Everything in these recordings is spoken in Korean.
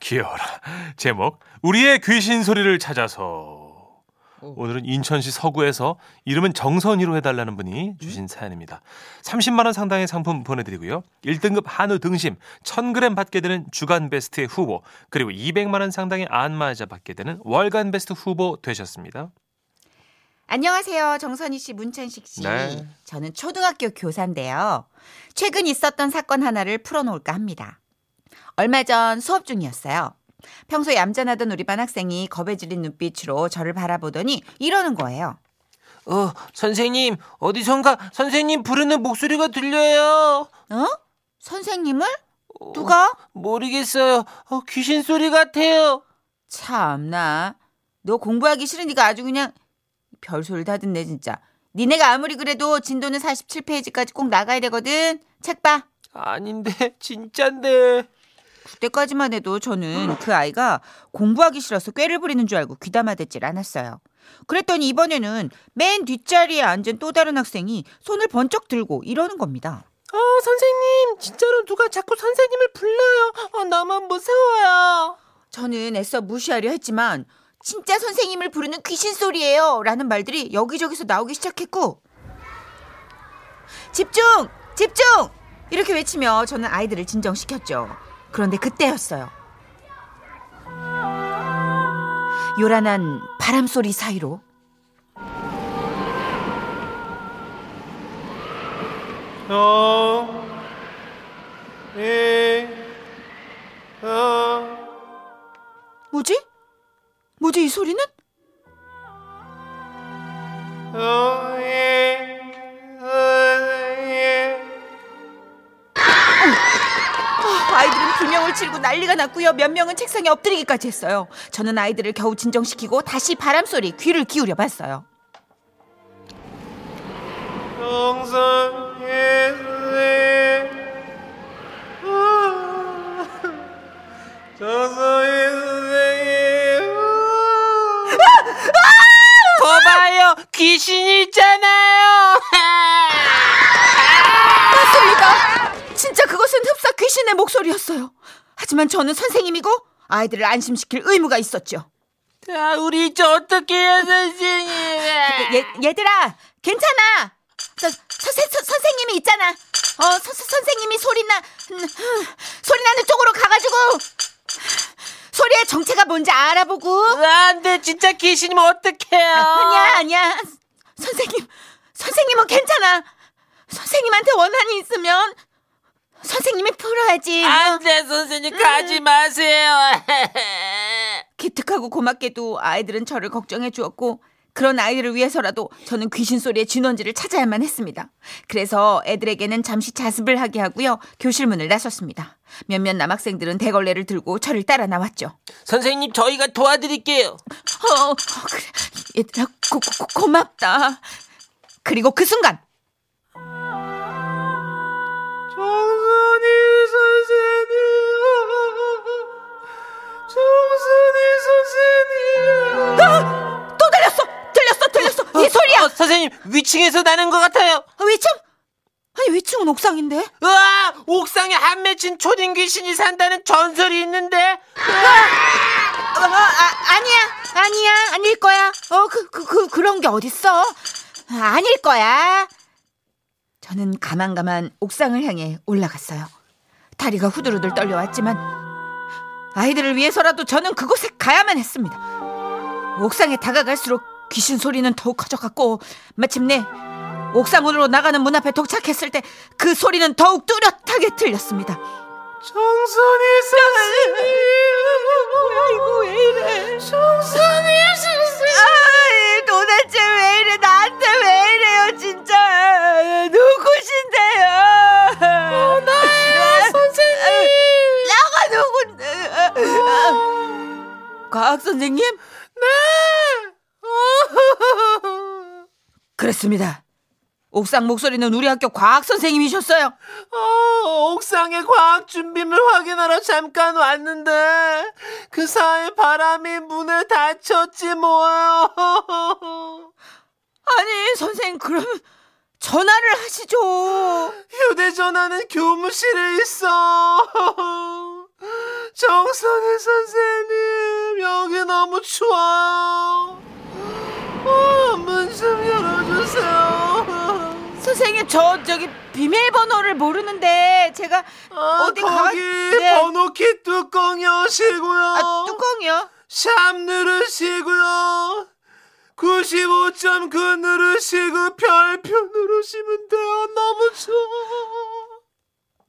귀여워라. 제목 우리의 귀신 소리를 찾아서 오늘은 인천시 서구에서 이름은 정선이로 해달라는 분이 주신 사연입니다. 30만 원 상당의 상품 보내드리고요. 1등급 한우 등심 1000g 받게 되는 주간 베스트 후보 그리고 200만 원 상당의 안마자 받게 되는 월간 베스트 후보 되셨습니다. 안녕하세요. 정선희 씨, 문천식 씨. 네. 저는 초등학교 교사인데요. 최근 있었던 사건 하나를 풀어놓을까 합니다. 얼마 전 수업 중이었어요. 평소 얌전하던 우리 반 학생이 겁에 질린 눈빛으로 저를 바라보더니 이러는 거예요. 어, 선생님, 어디선가 선생님 부르는 목소리가 들려요. 어? 선생님을? 누가? 모르겠어요. 어, 귀신 소리 같아요. 참나. 너 공부하기 싫으니까 아주 그냥 별소리를 다 듣네 진짜. 니네가 아무리 그래도 진도는 47페이지까지 꼭 나가야 되거든. 책 봐. 아닌데, 진짠데. 그때까지만 해도 저는 그 아이가 공부하기 싫어서 꾀를 부리는 줄 알고 귀담아듣질 않았어요. 그랬더니 이번에는 맨 뒷자리에 앉은 또 다른 학생이 손을 번쩍 들고 이러는 겁니다. 어, 선생님, 진짜로 누가 자꾸 선생님을 불러요. 어, 너무 무서워요. 저는 애써 무시하려 했지만 진짜 선생님을 부르는 귀신 소리예요 라는 말들이 여기저기서 나오기 시작했고 집중! 집중! 이렇게 외치며 저는 아이들을 진정시켰죠. 그런데 그때였어요. 요란한 바람 소리 사이로 어, 예, 어. 뭐지? 뭐지 이 소리는? 어, 비명을 지르고 난리가 났고요. 몇 명은 책상에 엎드리기까지 했어요. 저는 아이들을 겨우 진정시키고 다시 바람 소리 귀를 기울여 봤어요. 거봐요, 귀신이 있잖아요. 맞습니다. 진짜 그것은 흡사 귀신의 목소리였어요. 하지만 저는 선생님이고 아이들을 안심시킬 의무가 있었죠. 아, 우리 이제 어떻게 해요, 선생님? 얘, 얘들아, 괜찮아. 저, 서, 서, 선생님이 있잖아. 어, 서, 서, 선생님이 소리나, 음, 소리 나는 쪽으로 가가지고 소리의 정체가 뭔지 알아보고. 안 돼, 진짜 귀신이면 어떡해요? 아니야, 아니야. 선생님, 선생님은 괜찮아. 선생님한테 원한이 있으면 선생님이 풀어야지. 안 돼, 선생님, 가지 마세요. 기특하고 고맙게도 아이들은 저를 걱정해 주었고 그런 아이들을 위해서라도 저는 귀신 소리의 진원지를 찾아야만 했습니다. 그래서 애들에게는 잠시 자습을 하게 하고요. 교실 문을 나섰습니다. 몇몇 남학생들은 대걸레를 들고 저를 따라 나왔죠. 선생님, 저희가 도와드릴게요. 어, 어, 그래. 얘들아 고, 고, 고맙다. 그리고 그 순간 정 선생님, 위층에서 나는 것 같아요. 아, 위층? 아니 위층은 옥상인데. 으아! 옥상에 한 맺힌 초딩 귀신이 산다는 전설이 있는데. 어, 아, 아니야, 아니야, 아닐 거야. 어, 그, 그, 그, 그런 게 어딨어? 아, 아닐 거야. 저는 가만가만 옥상을 향해 올라갔어요. 다리가 후들후들 떨려왔지만 아이들을 위해서라도 저는 그곳에 가야만 했습니다. 옥상에 다가갈수록 귀신 소리는 더욱 커져갔고 마침내 옥상으로 나가는 문 앞에 도착했을 때 그 소리는 더욱 뚜렷하게 들렸습니다. 정선이 선생님. 뭐야 이거 왜 이래? 정선이 선생님. 아, 도대체 왜 이래? 나한테 왜 이래요, 진짜? 누구신데요? 어, 나예요, 선생님. 나가 누군데? 과학 선생님? 그랬습니다. 옥상 목소리는 우리 학교 과학 선생님이셨어요. 어, 옥상의 과학 준비물 확인하러 잠깐 왔는데 그 사이 바람이 문에 닫혔지 뭐요. 아니, 선생님, 그럼 전화를 하시죠. 휴대전화는 교무실에 있어. 정선희 선생님, 여기 너무 추워요. 저 저기 비밀번호를 모르는데 제가 아, 어디 거기 가- 네. 번호키 뚜껑 여시고요. 아, 뚜껑이요. 샵 누르시고요. 95.9 누르시고 별표 누르시면 돼요. 너무 좋아.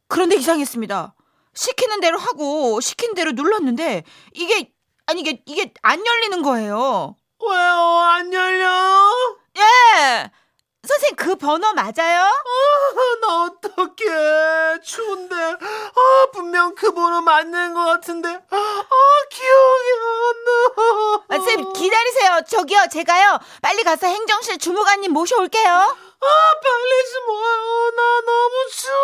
그런데 이상했습니다. 시키는 대로 하고 시킨 대로 눌렀는데 이게 아니 이게 이게 안 열리는 거예요. 왜요? 안 열려? 번호 맞아요? 아, 나 어떡해. 추운데. 아, 분명 그 번호 맞는 것 같은데. 아, 기억이 안 나. 아, 선생님 기다리세요. 저기요 제가요 빨리 가서 행정실 주무관님 모셔올게요. 아, 빨리 좀 와요. 나 너무 추워.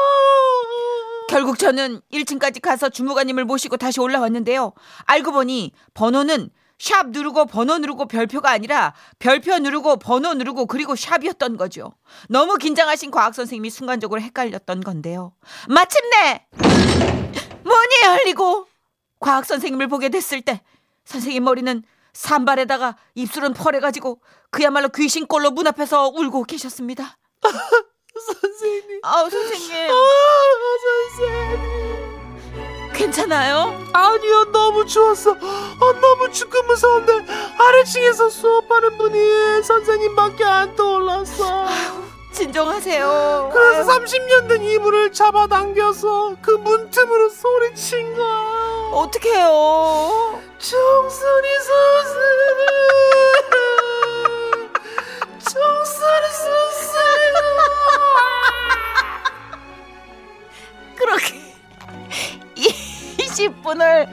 결국 저는 1층까지 가서 주무관님을 모시고 다시 올라왔는데요. 알고 보니 번호는 샵 누르고 번호 누르고 별표가 아니라 별표 누르고 번호 누르고 그리고 샵이었던 거죠. 너무 긴장하신 과학 선생님이 순간적으로 헷갈렸던 건데요. 마침내 문이 열리고 과학 선생님을 보게 됐을 때 선생님 머리는 산발에다가 입술은 펄해가지고 그야말로 귀신꼴로 문 앞에서 울고 계셨습니다. 선생님. 아우 선생님 아, 선생님. 괜찮아요? 아니요, 너무 추웠어. 아, 너무 춥고 무서운데 아래층에서 수업하는 분이 선생님밖에 안 떠올랐어. 진정하세요. 그래서 30년 된 이불을 잡아당겨서 그 문틈으로 소리친 거야. 어떡해요? 정선이 선생님. 20분을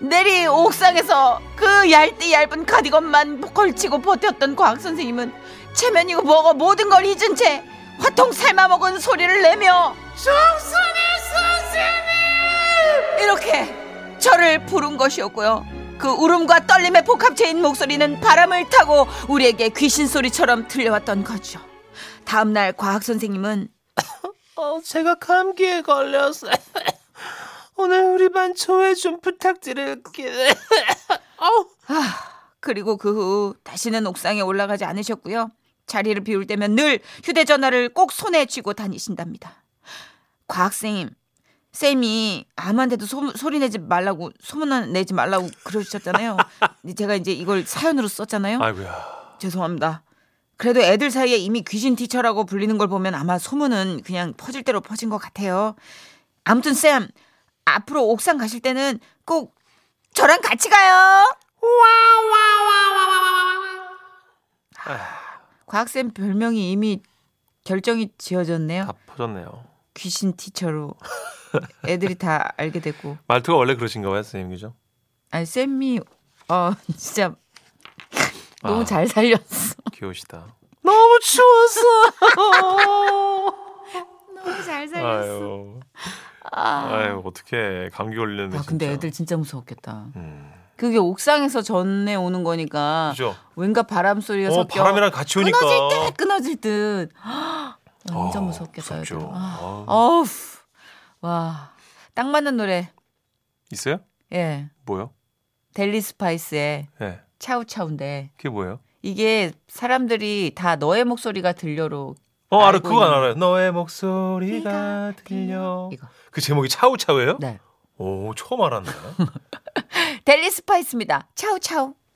내리 옥상에서 그 얇디 얇은 가디건만 걸치고 버텼던 과학 선생님은 체면이고 뭐고 모든 걸 잊은 채 화통 삶아먹은 소리를 내며 정선이 선생님. 이렇게 저를 부른 것이었고요. 그 울음과 떨림의 복합체인 목소리는 바람을 타고 우리에게 귀신 소리처럼 들려왔던 거죠. 다음날 과학 선생님은 어, 제가 감기에 걸렸어요. 오늘 우리 반 조회 좀 부탁드릴게요. 어우, 그리고 그 후 다시는 옥상에 올라가지 않으셨고요. 자리를 비울 때면 늘 휴대전화를 꼭 손에 쥐고 다니신답니다. 과학쌤, 쌤이 아무한테도 소, 소리 내지 말라고 소문 내지 말라고 그러셨잖아요. 제가 이제 이걸 사연으로 썼잖아요. 아이고야. 죄송합니다. 그래도 애들 사이에 이미 귀신 티처라고 불리는 걸 보면 아마 소문은 그냥 퍼질 대로 퍼진 것 같아요. 아무튼 쌤, 앞으로 옥상 가실 때는 꼭 저랑 같이 가요. 과학쌤 별명이 이미 결정이 지어졌네요. 다 퍼졌네요. 귀신 티처로 애들이 다 알게 됐고. 말투가 원래 그러신가 봐요, 선생님. 그죠? 아니 쌤이 어 진짜 너무 아. 잘 살렸어. 귀여우시다. 너무 추웠어. 너무 잘 아유. 아유, 어떡해. 감기 걸리는데. 아 근데 진짜. 애들 진짜 무서웠겠다. 음. 그게 옥상에서 전해 오는 거니까 그죠? 왠가 바람 소리가 어, 섞여 바람이랑 같이 오니까. 끊어질 듯 끊어질 듯. 완전 어, 무섭겠다. 무섭죠. 애들. 아, 어. 어우 와. 딱 맞는 노래. 있어요? 예. 뭐요? 델리 스파이스의 예. 차우차우인데 그게 뭐예요? 이게 사람들이 다 너의 목소리가 들려로 어, 알아. 그거 있는- 알아요. 너의 목소리가 들려. 이거. 그 제목이 차우차우예요? 네. 오, 처음 알았네. 델리 스파이스입니다. 차우차우.